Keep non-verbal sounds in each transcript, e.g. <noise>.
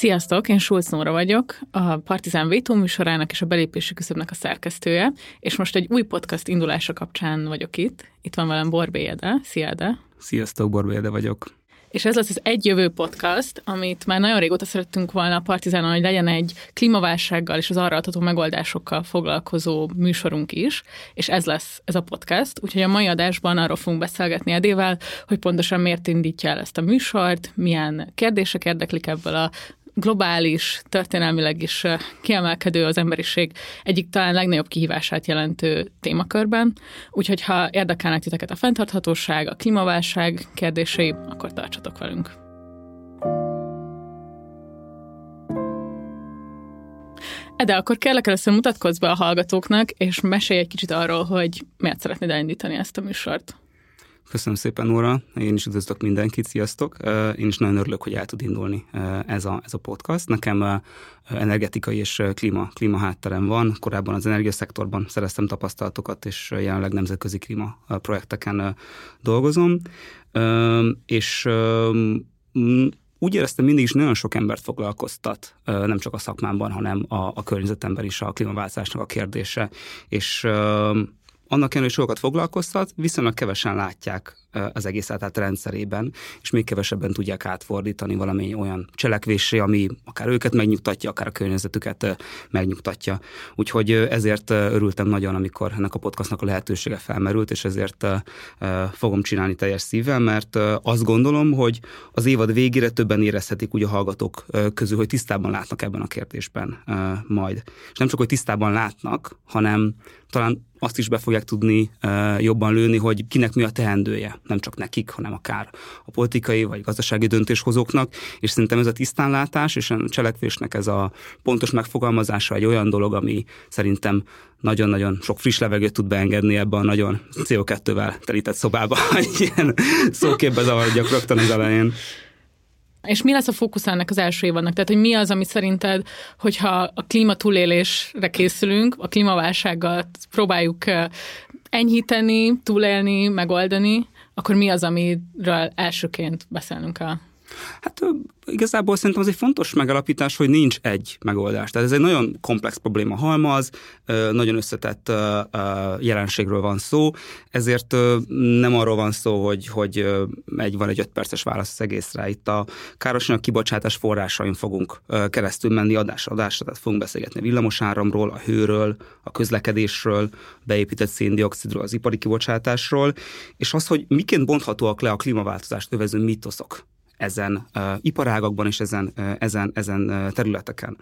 Sziasztok, én Sulc Nóra vagyok, a Partizán Vétó műsorának és a belépési küszöbnek a szerkesztője, és most egy új podcast indulása kapcsán vagyok itt. Itt van velem Borbé Ede. Szia, Ede. Sziasztok, Borbé Ede vagyok. És ez lesz az egy jövő podcast, amit már nagyon régóta szerettünk volna a Partizánon, hogy legyen egy klímaválsággal és az arra adható megoldásokkal foglalkozó műsorunk is, és ez lesz ez a podcast. Úgyhogy a mai adásban arról fogunk beszélgetni Edével, hogy pontosan miért indítja el ezt a műsort, milyen kérdések érdeklik ebből a globális, történelmileg is kiemelkedő az emberiség egyik talán legnagyobb kihívását jelentő témakörben. Úgyhogy ha érdekelnek titeket a fenntarthatóság, a klímaválság kérdései, akkor tartsatok velünk. De akkor kérlek először mutatkozz be a hallgatóknak, és mesélj egy kicsit arról, hogy miért szeretnéd elindítani ezt a műsort. Köszönöm szépen, Nóra. Én is üdvözlök mindenkit, sziasztok. Én is nagyon örülök, hogy el tud indulni ez a, ez a podcast. Nekem energetikai és klíma, klíma hátterem van. Korábban az energiaszektorban szereztem tapasztalatokat, és jelenleg nemzetközi klíma projekteken dolgozom. És úgy éreztem mindig is nagyon sok embert foglalkoztat, nem csak a szakmámban, hanem a, a környezetemben is a klímaváltozásnak a kérdése. És annak ellenére sokat foglalkoztat, viszonylag kevesen látják az egész átát rendszerében, és még kevesebben tudják átfordítani valami olyan cselekvésé, ami akár őket megnyugtatja, akár a környezetüket megnyugtatja. Úgyhogy ezért örültem nagyon, amikor ennek a podcastnak a lehetősége felmerült, és ezért fogom csinálni teljes szívvel, mert azt gondolom, hogy az évad végére többen érezhetik úgy a hallgatók közül, hogy tisztában látnak ebben a kérdésben majd. És nem csak, hogy tisztában látnak, hanem talán azt is be fogják tudni jobban lőni, hogy kinek mi a teendője nem csak nekik, hanem akár a politikai vagy gazdasági döntéshozóknak, és szerintem ez a tisztánlátás és a cselekvésnek ez a pontos megfogalmazása egy olyan dolog, ami szerintem nagyon-nagyon sok friss levegőt tud beengedni ebbe a nagyon CO2-vel telített szobába, <laughs> hogy ilyen szóképbe zavarodjak rögtön az elején. És mi lesz a fókusz ennek az első évadnak? Tehát, hogy mi az, ami szerinted, hogyha a klíma túlélésre készülünk, a klímaválsággal próbáljuk enyhíteni, túlélni, megoldani, akkor mi az, amiről elsőként beszélnünk kell? Hát igazából szerintem az egy fontos megalapítás, hogy nincs egy megoldás. Tehát ez egy nagyon komplex probléma halmaz, nagyon összetett jelenségről van szó, ezért nem arról van szó, hogy, hogy egy, van egy öt perces válasz az egészre. Itt a károsanyag kibocsátás forrásain fogunk keresztül menni adás adásra, tehát fogunk beszélgetni a villamosáramról, a hőről, a közlekedésről, beépített széndiokszidról, az ipari kibocsátásról, és az, hogy miként bonthatóak le a klímaváltozást övező mitoszok ezen iparágakban és ezen, ezen, ezen területeken.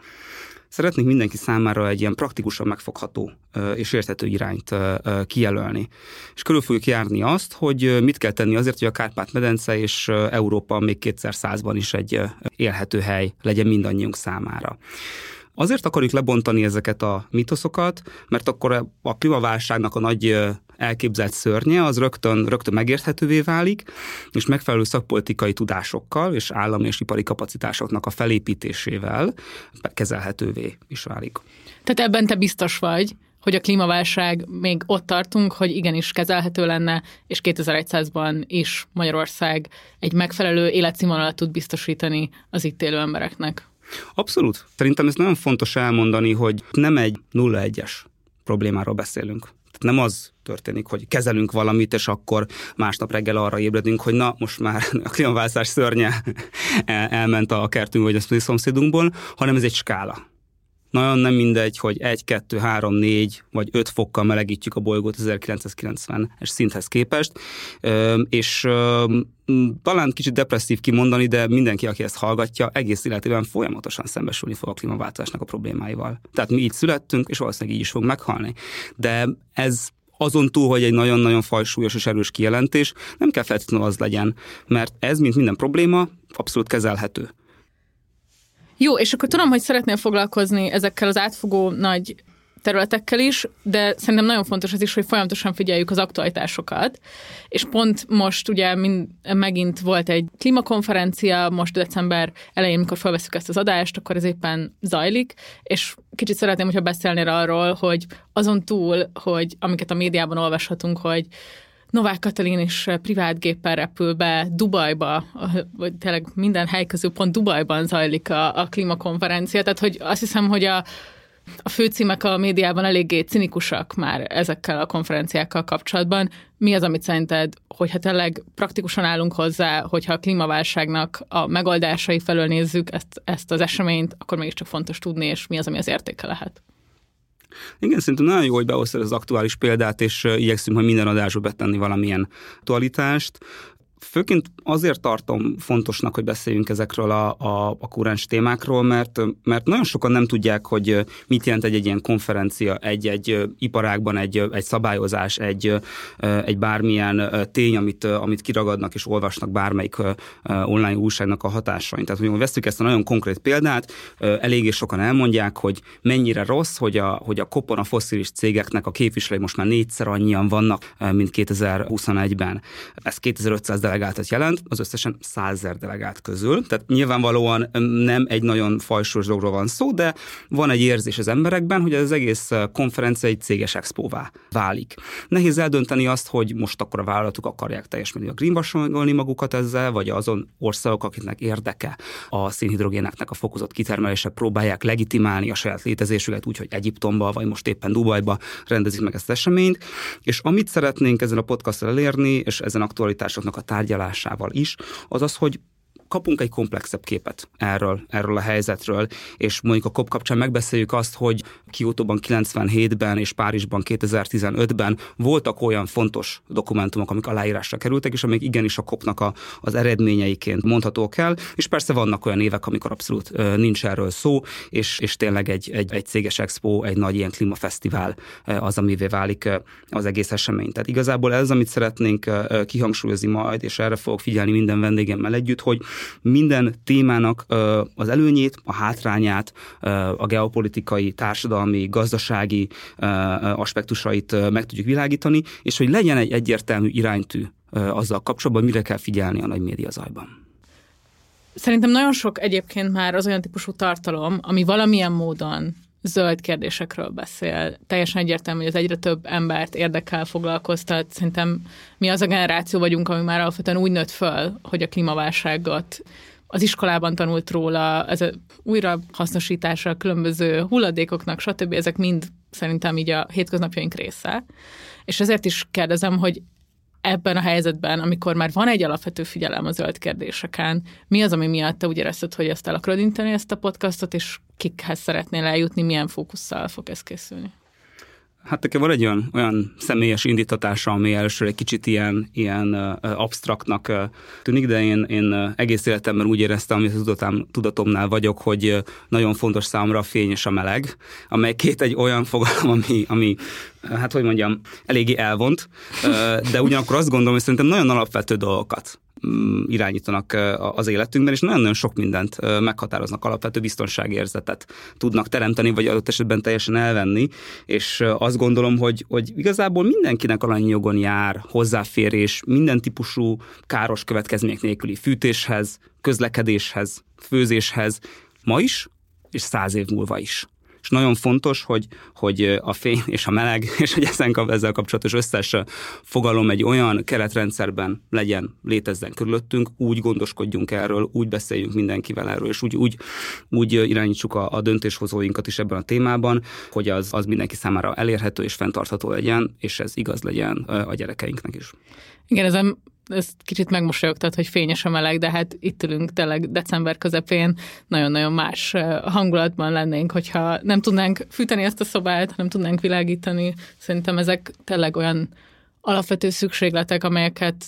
Szeretnék mindenki számára egy ilyen praktikusan megfogható és érthető irányt kijelölni. És körül fogjuk járni azt, hogy mit kell tenni azért, hogy a Kárpát-medence és Európa még kétszer százban is egy élhető hely legyen mindannyiunk számára. Azért akarjuk lebontani ezeket a mitoszokat, mert akkor a klímaválságnak a nagy elképzelt szörnye, az rögtön, rögtön megérthetővé válik, és megfelelő szakpolitikai tudásokkal és állami és ipari kapacitásoknak a felépítésével kezelhetővé is válik. Tehát ebben te biztos vagy, hogy a klímaválság még ott tartunk, hogy igenis kezelhető lenne, és 2100-ban is Magyarország egy megfelelő életszínvonalat tud biztosítani az itt élő embereknek. Abszolút. Szerintem ez nagyon fontos elmondani, hogy nem egy 0-1-es problémáról beszélünk. Nem az történik, hogy kezelünk valamit, és akkor másnap reggel arra ébredünk, hogy na, most már <laughs> a klímaváltozás szörnye <laughs> elment a kertünk vagy a szomszédunkból, hanem ez egy skála. Nagyon nem mindegy, hogy 1, 2, 3, 4 vagy 5 fokkal melegítjük a bolygót 1990-es szinthez képest, és talán kicsit depresszív kimondani, de mindenki, aki ezt hallgatja, egész életében folyamatosan szembesülni fog a klímaváltozásnak a problémáival. Tehát mi így születtünk, és valószínűleg így is fog meghalni. De ez azon túl, hogy egy nagyon-nagyon fajsúlyos és erős kijelentés, nem kell feltétlenül az legyen, mert ez, mint minden probléma, abszolút kezelhető. Jó, és akkor tudom, hogy szeretnél foglalkozni ezekkel az átfogó nagy területekkel is, de szerintem nagyon fontos az is, hogy folyamatosan figyeljük az aktualitásokat. És pont most ugye mind, megint volt egy klímakonferencia, most december elején, amikor felveszük ezt az adást, akkor ez éppen zajlik, és kicsit szeretném, hogyha beszélnél arról, hogy azon túl, hogy amiket a médiában olvashatunk, hogy Novák Katalin is privát géppel repül be Dubajba, vagy tényleg minden hely közül pont Dubajban zajlik a, a klímakonferencia, tehát hogy azt hiszem, hogy a, a főcímek a médiában eléggé cinikusak már ezekkel a konferenciákkal kapcsolatban. Mi az, amit szerinted, hogyha tényleg praktikusan állunk hozzá, hogyha a klímaválságnak a megoldásai felől nézzük ezt, ezt az eseményt, akkor mégiscsak fontos tudni, és mi az, ami az értéke lehet? Igen, szerintem nagyon jó, hogy behoztad az aktuális példát, és igyekszünk hogy minden adásba betenni valamilyen aktualitást. Főként azért tartom fontosnak, hogy beszéljünk ezekről a, a, a kuráns témákról, mert, mert nagyon sokan nem tudják, hogy mit jelent egy, egy ilyen konferencia, egy-egy iparágban egy, egy szabályozás, egy, egy bármilyen tény, amit, amit kiragadnak és olvasnak bármelyik online újságnak a hatásain. Tehát, hogy veszük ezt a nagyon konkrét példát, eléggé sokan elmondják, hogy mennyire rossz, hogy a, hogy a kopon a foszilis cégeknek a képviselői most már négyszer annyian vannak, mint 2021-ben. Ez 2500 delegáltat jelent, az összesen 100 delegált közül. Tehát nyilvánvalóan nem egy nagyon fajsúlyos dologról van szó, de van egy érzés az emberekben, hogy ez az egész konferencia egy céges expóvá válik. Nehéz eldönteni azt, hogy most akkor a vállalatok akarják teljes a greenwashingolni magukat ezzel, vagy azon országok, akiknek érdeke a szénhidrogéneknek a fokozott kitermelése, próbálják legitimálni a saját létezésüket úgy, hogy Egyiptomba, vagy most éppen Dubajba rendezik meg ezt eseményt. És amit szeretnénk ezen a podcastra elérni, és ezen aktualitásoknak a tárgyalásával is, az az, hogy kapunk egy komplexebb képet erről, erről a helyzetről, és mondjuk a COP kapcsán megbeszéljük azt, hogy Kiotóban 97-ben és Párizsban 2015-ben voltak olyan fontos dokumentumok, amik aláírásra kerültek, és amik igenis a COP-nak a, az eredményeiként mondhatók el, és persze vannak olyan évek, amikor abszolút nincs erről szó, és, és tényleg egy, egy, egy céges expo, egy nagy ilyen klímafesztivál az, amivé válik az egész esemény. Tehát igazából ez, amit szeretnénk kihangsúlyozni majd, és erre fogok figyelni minden vendégemmel együtt, hogy minden témának az előnyét, a hátrányát, a geopolitikai, társadalmi, gazdasági aspektusait meg tudjuk világítani, és hogy legyen egy egyértelmű iránytű azzal kapcsolatban, mire kell figyelni a nagy média zajban. Szerintem nagyon sok egyébként már az olyan típusú tartalom, ami valamilyen módon zöld kérdésekről beszél. Teljesen egyértelmű, hogy az egyre több embert érdekel, foglalkoztat. Szerintem mi az a generáció vagyunk, ami már alapvetően úgy nőtt föl, hogy a klímaválságot az iskolában tanult róla, ez a újra hasznosítása különböző hulladékoknak, stb. Ezek mind szerintem így a hétköznapjaink része. És ezért is kérdezem, hogy ebben a helyzetben, amikor már van egy alapvető figyelem a zöld kérdéseken, mi az, ami miatt te úgy érezted, hogy ezt el akarod inteni, ezt a podcastot, és kikhez szeretnél eljutni, milyen fókusszal fog ez készülni? Hát nekem van egy olyan, olyan személyes indítatása, ami először egy kicsit ilyen, ilyen absztraktnak uh, tűnik, de én, én egész életemben úgy éreztem, hogy tudatám, tudatomnál vagyok, hogy nagyon fontos számomra a fény és a meleg, amely két egy olyan fogalom, ami, ami hát hogy mondjam, eléggé elvont, de ugyanakkor azt gondolom, hogy szerintem nagyon alapvető dolgokat irányítanak az életünkben, és nagyon-nagyon sok mindent meghatároznak, alapvető biztonságérzetet tudnak teremteni, vagy adott esetben teljesen elvenni, és azt gondolom, hogy, hogy igazából mindenkinek alanyi jár hozzáférés minden típusú káros következmények nélküli fűtéshez, közlekedéshez, főzéshez, ma is, és száz év múlva is és nagyon fontos, hogy, hogy a fény és a meleg, <laughs> és hogy ezen, ezzel kapcsolatos összes fogalom egy olyan keretrendszerben legyen, létezzen körülöttünk, úgy gondoskodjunk erről, úgy beszéljünk mindenkivel erről, és úgy, úgy, úgy irányítsuk a, a döntéshozóinkat is ebben a témában, hogy az, az mindenki számára elérhető és fenntartható legyen, és ez igaz legyen a gyerekeinknek is. Igen, ez ez kicsit megmosolyogtat, hogy fényes a meleg, de hát itt ülünk tényleg december közepén, nagyon-nagyon más hangulatban lennénk, hogyha nem tudnánk fűteni ezt a szobát, nem tudnánk világítani. Szerintem ezek tényleg olyan alapvető szükségletek, amelyeket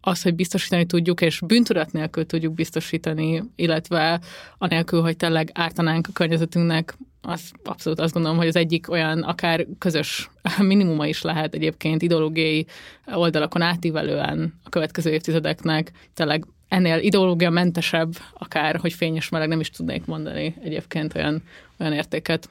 az, hogy biztosítani tudjuk, és bűntudat nélkül tudjuk biztosítani, illetve anélkül, hogy tényleg ártanánk a környezetünknek, az abszolút azt gondolom, hogy az egyik olyan akár közös <laughs> minimuma is lehet egyébként ideológiai oldalakon átívelően a következő évtizedeknek. Tényleg ennél ideológia mentesebb, akár, hogy fényes meleg nem is tudnék mondani egyébként olyan, olyan értéket.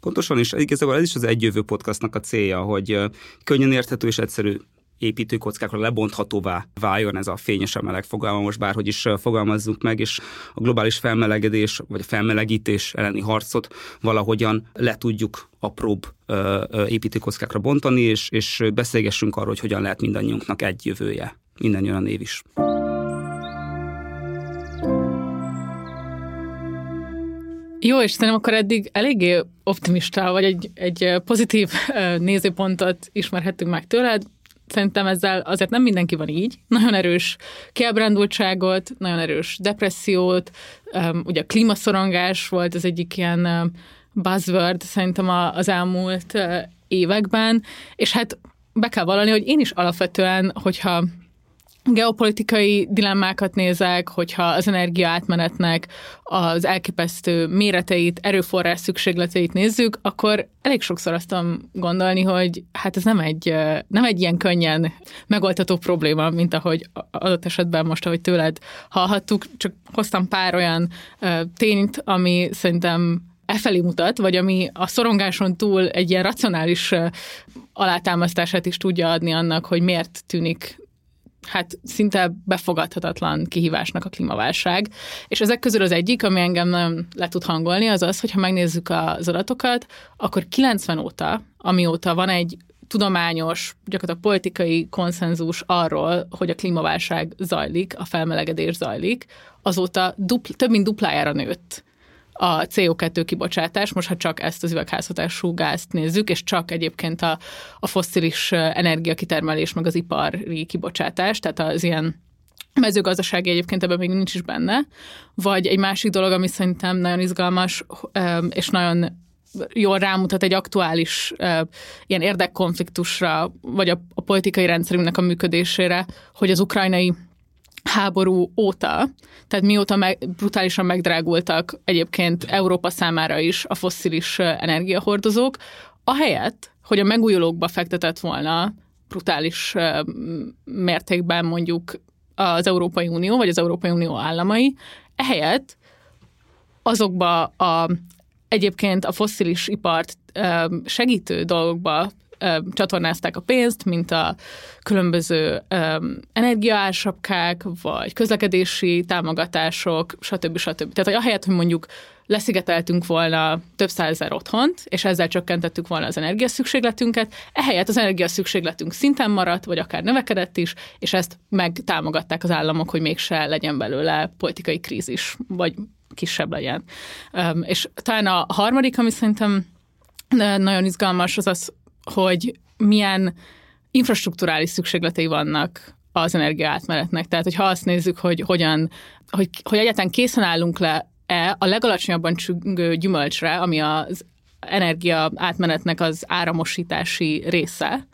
Pontosan is, igazából ez is az Egyjövő podcastnak a célja, hogy könnyen érthető és egyszerű építőkockákra lebonthatóvá váljon ez a fényesen meleg fogalma, most bárhogy is fogalmazzunk meg, és a globális felmelegedés vagy a felmelegítés elleni harcot valahogyan le tudjuk apróbb építőkockákra bontani, és, és beszélgessünk arról, hogy hogyan lehet mindannyiunknak egy jövője. Minden olyan név is. Jó, és szerintem akkor eddig eléggé optimista, vagy egy, egy pozitív nézőpontot ismerhettünk meg tőled. Szerintem ezzel azért nem mindenki van így. Nagyon erős kiábrándultságot, nagyon erős depressziót, ugye a klímaszorongás volt az egyik ilyen buzzword szerintem az elmúlt években, és hát be kell vallani, hogy én is alapvetően, hogyha geopolitikai dilemmákat nézek, hogyha az energia átmenetnek az elképesztő méreteit, erőforrás szükségleteit nézzük, akkor elég sokszor azt tudom gondolni, hogy hát ez nem egy, nem egy ilyen könnyen megoldható probléma, mint ahogy adott esetben most, ahogy tőled hallhattuk, csak hoztam pár olyan tényt, ami szerintem efelé mutat, vagy ami a szorongáson túl egy ilyen racionális alátámasztását is tudja adni annak, hogy miért tűnik hát szinte befogadhatatlan kihívásnak a klímaválság. És ezek közül az egyik, ami engem nem le tud hangolni, az az, hogyha megnézzük az adatokat, akkor 90 óta, amióta van egy tudományos, gyakorlatilag politikai konszenzus arról, hogy a klímaválság zajlik, a felmelegedés zajlik, azóta dupl, több mint duplájára nőtt a CO2 kibocsátás, most ha csak ezt az üvegházhatású gázt nézzük, és csak egyébként a, a fosszilis energiakitermelés, meg az ipari kibocsátás, tehát az ilyen mezőgazdasági egyébként ebben még nincs is benne, vagy egy másik dolog, ami szerintem nagyon izgalmas, és nagyon jól rámutat egy aktuális ilyen érdekkonfliktusra, vagy a, a politikai rendszerünknek a működésére, hogy az ukrajnai háború óta, tehát mióta meg, brutálisan megdrágultak egyébként Európa számára is a fosszilis energiahordozók, ahelyett, hogy a megújulókba fektetett volna brutális mértékben mondjuk az Európai Unió, vagy az Európai Unió államai, ehelyett azokba a egyébként a fosszilis ipart segítő dolgokba csatornázták a pénzt, mint a különböző energiaársapkák, vagy közlekedési támogatások, stb. stb. Tehát, hogy ahelyett, hogy mondjuk leszigeteltünk volna több százezer otthont, és ezzel csökkentettük volna az energiaszükségletünket, ehelyett az energiaszükségletünk szinten maradt, vagy akár növekedett is, és ezt megtámogatták az államok, hogy mégse legyen belőle politikai krízis, vagy kisebb legyen. És talán a harmadik, ami szerintem nagyon izgalmas, az az, hogy milyen infrastruktúrális szükségletei vannak az energia átmenetnek. Tehát, hogyha azt nézzük, hogy hogyan, hogy, hogy egyáltalán készen állunk le e a legalacsonyabban csüngő gyümölcsre, ami az energia átmenetnek az áramosítási része,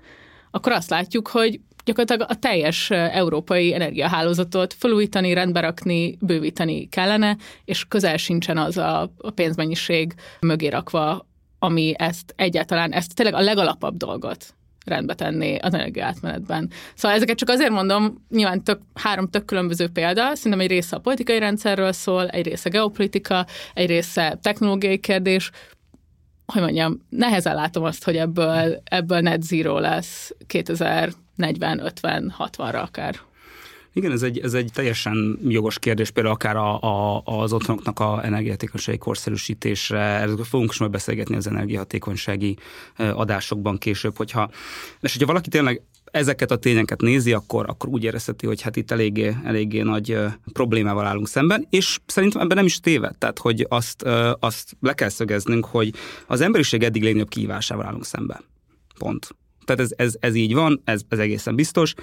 akkor azt látjuk, hogy gyakorlatilag a teljes európai energiahálózatot felújítani, rendbe rakni, bővíteni kellene, és közel sincsen az a pénzmennyiség mögé rakva, ami ezt egyáltalán, ezt tényleg a legalapabb dolgot rendbe tenni az energiaátmenetben. Szóval ezeket csak azért mondom, nyilván tök, három tök különböző példa, szerintem egy része a politikai rendszerről szól, egy része geopolitika, egy része technológiai kérdés, hogy mondjam, nehezen látom azt, hogy ebből, ebből net zero lesz 2040, 50, 60-ra akár. Igen, ez egy, ez egy teljesen jogos kérdés, például akár a, a, az otthonoknak a energiahatékonysági korszerűsítésre, erről fogunk is majd beszélgetni az energiahatékonysági adásokban később, hogyha, és hogyha valaki tényleg ezeket a tényeket nézi, akkor, akkor úgy érezheti, hogy hát itt eléggé, eléggé nagy problémával állunk szemben, és szerintem ebben nem is téved, tehát hogy azt, azt le kell szögeznünk, hogy az emberiség eddig legnagyobb kihívásával állunk szemben. Pont. Tehát ez, ez, ez így van, ez, ez egészen biztos.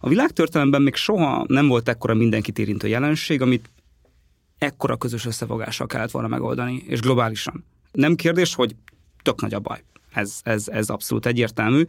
A világtörténelemben még soha nem volt ekkora mindenkit érintő jelenség, amit ekkora közös összefogással kellett volna megoldani, és globálisan. Nem kérdés, hogy tök nagy a baj. Ez, ez, ez abszolút egyértelmű.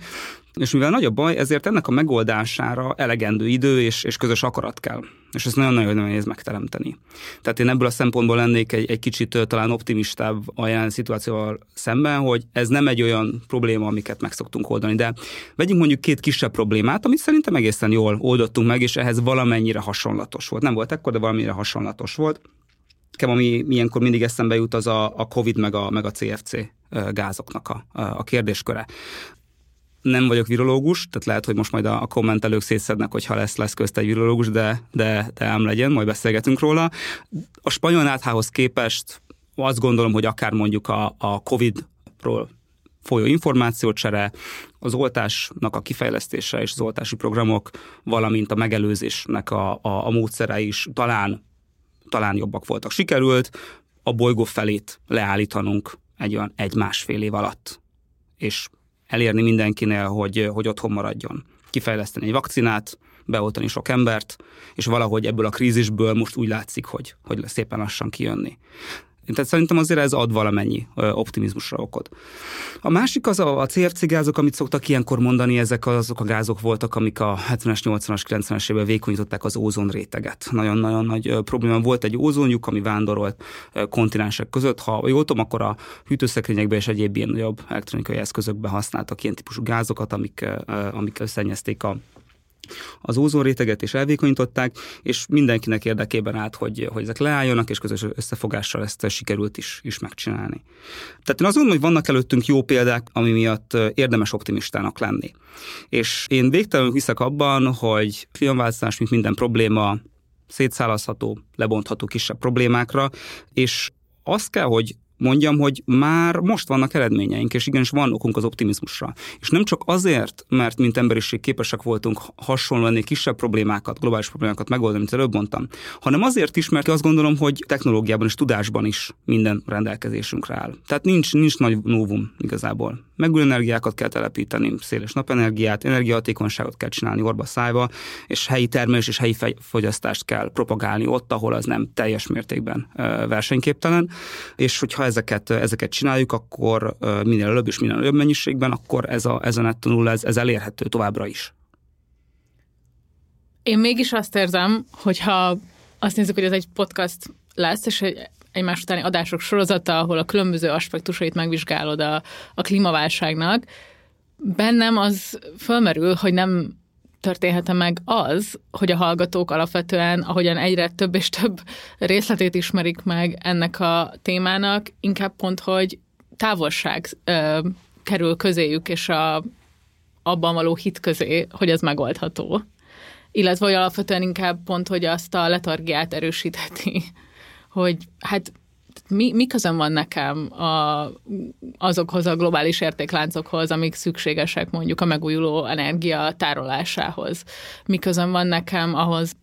És mivel nagy a baj, ezért ennek a megoldására elegendő idő és, és közös akarat kell. És ezt nagyon-nagyon nehéz megteremteni. Tehát én ebből a szempontból lennék egy, egy kicsit talán optimistább a jelen szituációval szemben, hogy ez nem egy olyan probléma, amiket meg szoktunk oldani. De vegyünk mondjuk két kisebb problémát, amit szerintem egészen jól oldottunk meg, és ehhez valamennyire hasonlatos volt. Nem volt ekkor, de valamennyire hasonlatos volt. Nekem, ami ilyenkor mindig eszembe jut, az a, a COVID meg a, meg a CFC gázoknak a, a kérdésköre. Nem vagyok virológus, tehát lehet, hogy most majd a, kommentelők szétszednek, hogyha lesz, lesz közt egy virológus, de, de, de ám legyen, majd beszélgetünk róla. A spanyol náthához képest azt gondolom, hogy akár mondjuk a, a COVID-ról folyó információcsere, az oltásnak a kifejlesztése és az oltási programok, valamint a megelőzésnek a, a, a módszere is talán, talán jobbak voltak. Sikerült a bolygó felét leállítanunk egy olyan egy-másfél év alatt, és elérni mindenkinél, hogy, hogy otthon maradjon. Kifejleszteni egy vakcinát, beoltani sok embert, és valahogy ebből a krízisből most úgy látszik, hogy, hogy szépen lassan kijönni. Tehát szerintem azért ez ad valamennyi optimizmusra okot. A másik az a, a CFC gázok, amit szoktak ilyenkor mondani, ezek azok a gázok voltak, amik a 70-es, 80-as, 90-es évben vékonyították az ózon réteget. Nagyon-nagyon nagy probléma volt egy ózonjuk, ami vándorolt kontinensek között. Ha jól tudom, akkor a hűtőszekrényekben és egyéb ilyen nagyobb elektronikai eszközökben használtak ilyen típusú gázokat, amik, amik szennyezték a az ózonréteget és elvékonyították, és mindenkinek érdekében állt, hogy, hogy ezek leálljanak, és közös összefogással ezt sikerült is, is megcsinálni. Tehát én azt gondolom, hogy vannak előttünk jó példák, ami miatt érdemes optimistának lenni. És én végtelenül hiszek abban, hogy klímaváltozás, mint minden probléma, szétszálazható, lebontható kisebb problémákra, és azt kell, hogy mondjam, hogy már most vannak eredményeink, és igenis van okunk az optimizmusra. És nem csak azért, mert mint emberiség képesek voltunk hasonlóan kisebb problémákat, globális problémákat megoldani, mint előbb mondtam, hanem azért is, mert azt gondolom, hogy technológiában és tudásban is minden rendelkezésünkre áll. Tehát nincs, nincs nagy novum igazából. Megújuló energiákat kell telepíteni, széles napenergiát, energiahatékonyságot kell csinálni orba szájba, és helyi termelés és helyi fogyasztást kell propagálni ott, ahol az nem teljes mértékben versenyképtelen. És hogyha ezeket, ezeket csináljuk, akkor minél előbb és minél nagyobb mennyiségben, akkor ez a, ez a netto nulla, ez, ez elérhető továbbra is. Én mégis azt érzem, hogyha azt nézzük, hogy ez egy podcast lesz, és egy egymás utáni adások sorozata, ahol a különböző aspektusait megvizsgálod a, a klímaválságnak, bennem az fölmerül, hogy nem történhet meg az, hogy a hallgatók alapvetően, ahogyan egyre több és több részletét ismerik meg ennek a témának, inkább pont, hogy távolság ö, kerül közéjük, és a, abban való hit közé, hogy ez megoldható. Illetve, hogy alapvetően inkább pont, hogy azt a letargiát erősítheti, hogy hát mi, mi közön van nekem a, azokhoz a globális értékláncokhoz, amik szükségesek mondjuk a megújuló energia tárolásához? Mi közön van nekem ahhoz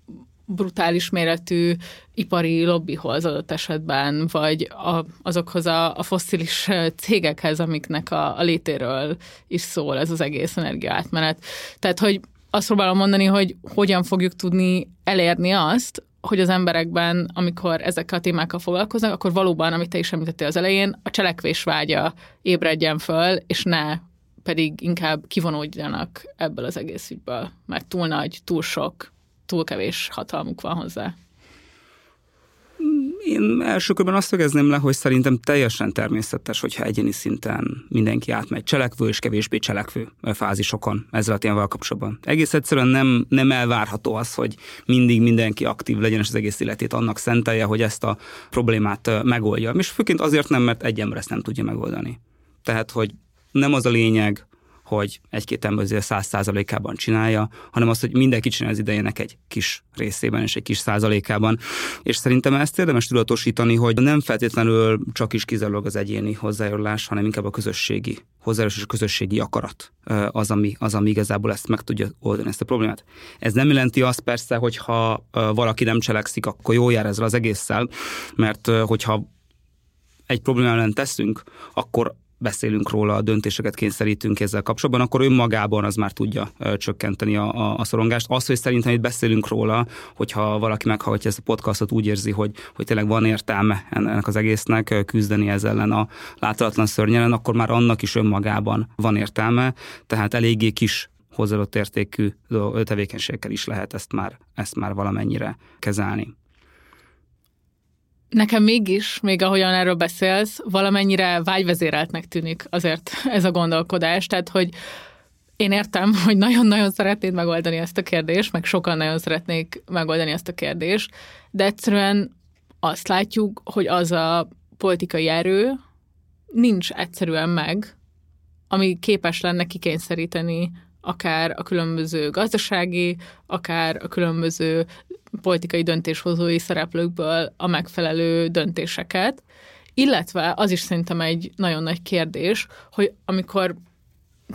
brutális méretű ipari lobbyhoz adott esetben, vagy a, azokhoz a, a fosszilis cégekhez, amiknek a, a létéről is szól ez az egész energiaátmenet. Tehát, hogy azt próbálom mondani, hogy hogyan fogjuk tudni elérni azt, hogy az emberekben, amikor ezekkel a témákkal foglalkoznak, akkor valóban, amit te is említettél az elején, a cselekvés vágya ébredjen föl, és ne pedig inkább kivonódjanak ebből az egész ügyből, mert túl nagy, túl sok, túl kevés hatalmuk van hozzá. Én első körben azt szögezném le, hogy szerintem teljesen természetes, hogyha egyéni szinten mindenki átmegy cselekvő és kevésbé cselekvő fázisokon ezzel a témával kapcsolatban. Egész egyszerűen nem, nem elvárható az, hogy mindig mindenki aktív legyen, és az egész életét annak szentelje, hogy ezt a problémát megoldja. És főként azért nem, mert egy ember ezt nem tudja megoldani. Tehát, hogy nem az a lényeg, hogy egy-két ember száz százalékában csinálja, hanem az, hogy mindenki csinál az idejének egy kis részében és egy kis százalékában. És szerintem ezt érdemes tudatosítani, hogy nem feltétlenül csak is kizárólag az egyéni hozzájárulás, hanem inkább a közösségi hozzájárulás és a közösségi akarat az, ami, az, ami igazából ezt meg tudja oldani ezt a problémát. Ez nem jelenti azt persze, hogy ha valaki nem cselekszik, akkor jó jár ezzel az egésszel, mert hogyha egy problémát ellen teszünk, akkor beszélünk róla, a döntéseket kényszerítünk ezzel kapcsolatban, akkor önmagában az már tudja csökkenteni a, a, a szorongást. Az, hogy szerintem itt beszélünk róla, hogyha valaki meghallgatja ezt a podcastot, úgy érzi, hogy, hogy tényleg van értelme ennek az egésznek küzdeni ezzel ellen a láthatatlan szörnyelen, akkor már annak is önmagában van értelme, tehát eléggé kis hozzáadott értékű tevékenységekkel is lehet ezt már, ezt már valamennyire kezelni. Nekem mégis, még ahogyan erről beszélsz, valamennyire vágyvezéreltnek tűnik azért ez a gondolkodás, tehát hogy én értem, <laughs> hogy nagyon-nagyon szeretnéd megoldani ezt a kérdést, meg sokan nagyon szeretnék megoldani ezt a kérdést, de egyszerűen azt látjuk, hogy az a politikai erő nincs egyszerűen meg, ami képes lenne kikényszeríteni akár a különböző gazdasági, akár a különböző politikai döntéshozói szereplőkből a megfelelő döntéseket. Illetve az is szerintem egy nagyon nagy kérdés, hogy amikor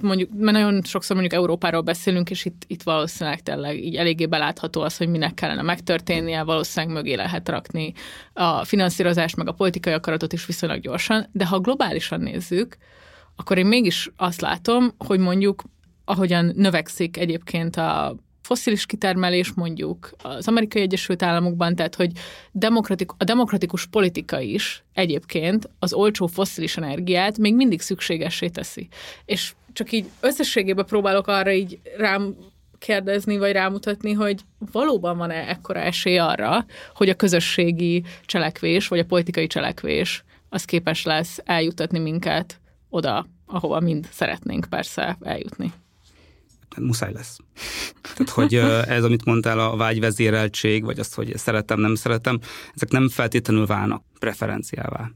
mondjuk, mert nagyon sokszor mondjuk Európáról beszélünk, és itt, itt valószínűleg tényleg így eléggé belátható az, hogy minek kellene megtörténnie, valószínűleg mögé lehet rakni a finanszírozást, meg a politikai akaratot is viszonylag gyorsan, de ha globálisan nézzük, akkor én mégis azt látom, hogy mondjuk ahogyan növekszik egyébként a fosszilis kitermelés mondjuk az Amerikai Egyesült Államokban, tehát hogy demokratik, a demokratikus politika is egyébként az olcsó fosszilis energiát még mindig szükségessé teszi. És csak így összességében próbálok arra így rám kérdezni, vagy rámutatni, hogy valóban van-e ekkora esély arra, hogy a közösségi cselekvés, vagy a politikai cselekvés az képes lesz eljutatni minket oda, ahova mind szeretnénk persze eljutni muszáj lesz. Tehát, hogy ez, amit mondtál, a vágyvezéreltség, vagy azt, hogy szeretem, nem szeretem, ezek nem feltétlenül válnak preferenciává.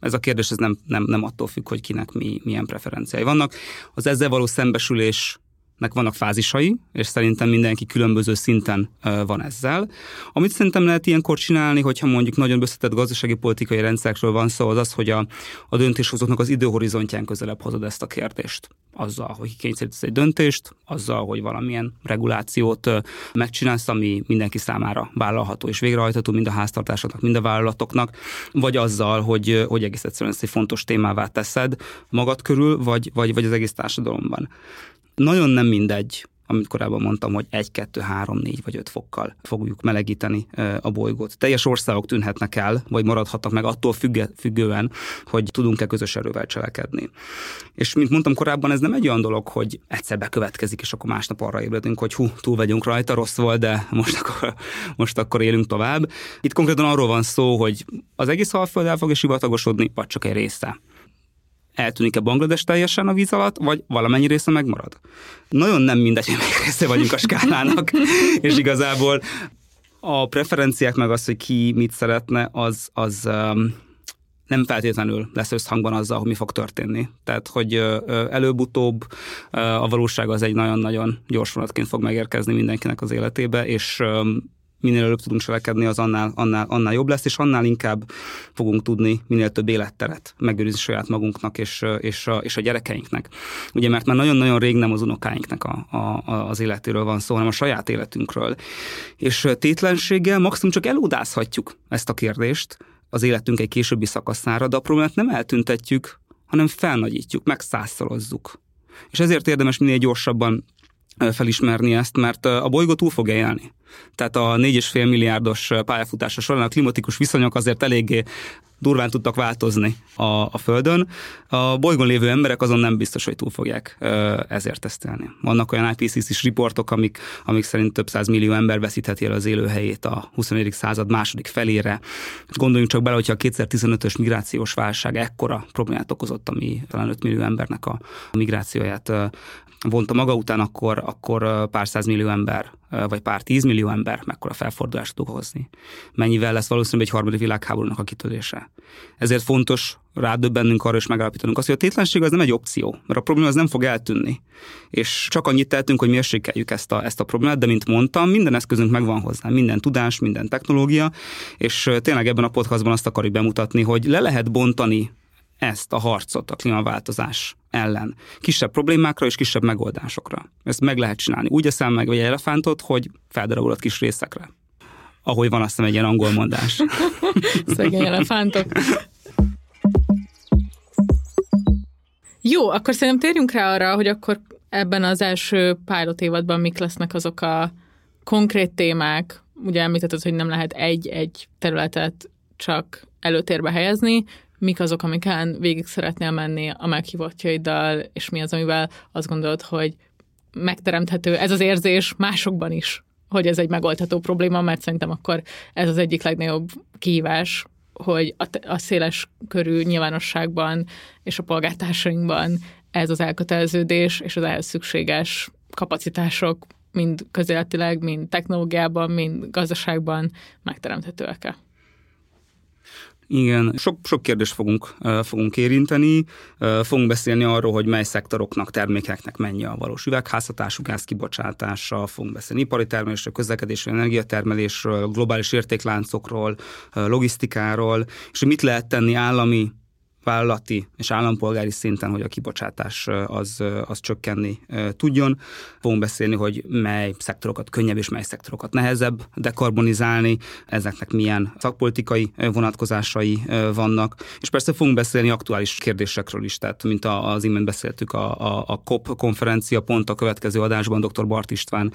Ez a kérdés ez nem, nem, nem attól függ, hogy kinek mi, milyen preferenciái vannak. Az ezzel való szembesülés nek vannak fázisai, és szerintem mindenki különböző szinten van ezzel. Amit szerintem lehet ilyenkor csinálni, hogyha mondjuk nagyon összetett gazdasági politikai rendszerekről van szó, az az, hogy a, a döntéshozóknak az időhorizontján közelebb hozod ezt a kérdést. Azzal, hogy kényszerítesz egy döntést, azzal, hogy valamilyen regulációt megcsinálsz, ami mindenki számára vállalható és végrehajtható, mind a háztartásoknak, mind a vállalatoknak, vagy azzal, hogy, hogy egész egyszerűen ezt egy fontos témává teszed magad körül, vagy, vagy, vagy az egész társadalomban. Nagyon nem mindegy, amit korábban mondtam, hogy egy, kettő, három, négy vagy öt fokkal fogjuk melegíteni a bolygót. Teljes országok tűnhetnek el, vagy maradhatnak meg attól függe, függően, hogy tudunk-e közös erővel cselekedni. És mint mondtam korábban, ez nem egy olyan dolog, hogy egyszer bekövetkezik, és akkor másnap arra ébredünk, hogy hú, túl vagyunk rajta, rossz volt, de most akkor, most akkor élünk tovább. Itt konkrétan arról van szó, hogy az egész alföld el fog sivatagosodni, vagy csak egy része eltűnik-e Banglades teljesen a víz alatt, vagy valamennyi része megmarad. Nagyon nem mindegy, hogy melyik része vagyunk a skálának, <laughs> és igazából a preferenciák meg az, hogy ki mit szeretne, az, az um, nem feltétlenül lesz összhangban azzal, hogy mi fog történni. Tehát, hogy előbb-utóbb a valóság az egy nagyon-nagyon gyors vonatként fog megérkezni mindenkinek az életébe, és minél előbb tudunk cselekedni, az annál, annál, annál jobb lesz, és annál inkább fogunk tudni minél több életteret megőrizni saját magunknak és, és, a, és a gyerekeinknek. Ugye, mert már nagyon-nagyon rég nem az unokáinknak a, a, az életéről van szó, hanem a saját életünkről. És tétlenséggel maximum csak elódázhatjuk ezt a kérdést az életünk egy későbbi szakaszára, de a problémát nem eltüntetjük, hanem felnagyítjuk, megszászolozzuk. És ezért érdemes minél gyorsabban felismerni ezt, mert a bolygó túl fog élni. Tehát a 4,5 milliárdos pályafutása során a klimatikus viszonyok azért eléggé durván tudtak változni a, a Földön. A bolygón lévő emberek azon nem biztos, hogy túl fogják ezért tesztelni. Vannak olyan IPCC-s riportok, amik, amik szerint több száz millió ember veszítheti el az élőhelyét a 21. század második felére. Gondoljunk csak bele, hogyha a 2015-ös migrációs válság ekkora problémát okozott, ami talán 5 millió embernek a migrációját vonta maga után, akkor, akkor pár millió ember, vagy pár tízmillió ember mekkora felfordulást tud hozni. Mennyivel lesz valószínűleg egy harmadik világháborúnak a kitörése. Ezért fontos rádöbbennünk arra és megállapítanunk azt, hogy a tétlenség az nem egy opció, mert a probléma az nem fog eltűnni. És csak annyit tehetünk, hogy mérsékeljük ezt a, ezt a problémát, de mint mondtam, minden eszközünk megvan hozzá, minden tudás, minden technológia, és tényleg ebben a podcastban azt akarjuk bemutatni, hogy le lehet bontani ezt a harcot a klímaváltozás ellen. Kisebb problémákra és kisebb megoldásokra. Ezt meg lehet csinálni. Úgy eszem meg egy elefántot, hogy feldarabulod kis részekre. Ahogy van azt hiszem egy ilyen angol mondás. <laughs> Szegény elefántok. Jó, akkor szerintem térjünk rá arra, hogy akkor ebben az első pilot évadban mik lesznek azok a konkrét témák. Ugye említetted, hogy nem lehet egy-egy területet csak előtérbe helyezni, mik azok, amiken végig szeretnél menni a meghívottjaiddal, és mi az, amivel azt gondolod, hogy megteremthető ez az érzés másokban is, hogy ez egy megoldható probléma, mert szerintem akkor ez az egyik legnagyobb kihívás, hogy a, a széles körű nyilvánosságban és a polgártársainkban ez az elköteleződés és az ehhez szükséges kapacitások mind közéletileg, mind technológiában, mind gazdaságban megteremthetőek-e. Igen, sok, sok kérdést fogunk, fogunk érinteni. Fogunk beszélni arról, hogy mely szektoroknak, termékeknek mennyi a valós üvegházhatású gáz kibocsátása, fogunk beszélni ipari termelésről, közlekedésről, energiatermelésről, globális értékláncokról, logisztikáról, és mit lehet tenni állami vállalati és állampolgári szinten, hogy a kibocsátás az, az csökkenni tudjon. Fogunk beszélni, hogy mely szektorokat könnyebb és mely szektorokat nehezebb dekarbonizálni, ezeknek milyen szakpolitikai vonatkozásai vannak, és persze fogunk beszélni aktuális kérdésekről is, tehát mint az imént beszéltük a, a, a COP konferencia, pont a következő adásban dr. Bart István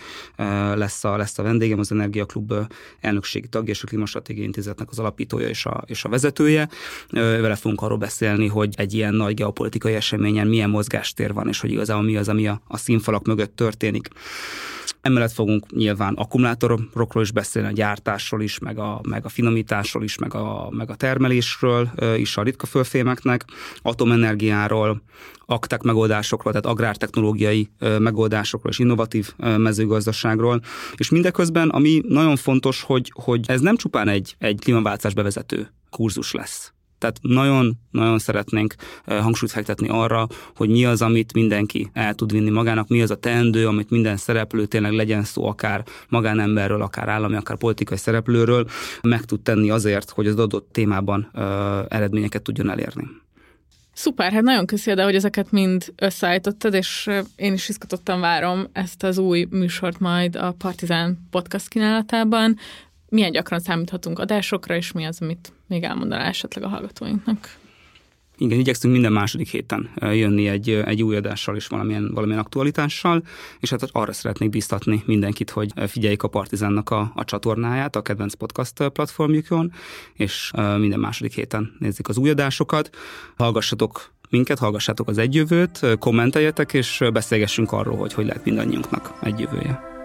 lesz a, lesz a vendégem, az Energiaklub elnökségi tagja és a Klimastratégiai Intézetnek az alapítója és a, és a vezetője. Vele fogunk arról beszélni, beszélni, hogy egy ilyen nagy geopolitikai eseményen milyen mozgástér van, és hogy igazából mi az, ami a, a színfalak mögött történik. Emellett fogunk nyilván akkumulátorokról is beszélni, a gyártásról is, meg a, meg a finomításról is, meg a, meg a termelésről is a ritka fölfémeknek, atomenergiáról, aktek megoldásokról, tehát agrártechnológiai megoldásokról és innovatív mezőgazdaságról. És mindeközben, ami nagyon fontos, hogy, hogy ez nem csupán egy, egy klímaváltozás bevezető kurzus lesz tehát nagyon-nagyon szeretnénk hangsúlyt fektetni arra, hogy mi az, amit mindenki el tud vinni magának, mi az a teendő, amit minden szereplő, tényleg legyen szó akár magánemberről, akár állami, akár politikai szereplőről, meg tud tenni azért, hogy az adott témában eredményeket tudjon elérni. Szuper, hát nagyon köszi, de hogy ezeket mind összeállítottad, és én is izgatottan várom ezt az új műsort majd a Partizán podcast kínálatában milyen gyakran számíthatunk adásokra, és mi az, amit még elmondanál esetleg a hallgatóinknak? Igen, igyekszünk minden második héten jönni egy, egy új adással és valamilyen, valamilyen aktualitással, és hát arra szeretnék biztatni mindenkit, hogy figyeljék a Partizánnak a, a csatornáját, a kedvenc podcast platformjukon, és minden második héten nézzük az új adásokat. Hallgassatok minket, hallgassátok az egyjövőt, kommenteljetek, és beszélgessünk arról, hogy hogy lehet mindannyiunknak egy jövője.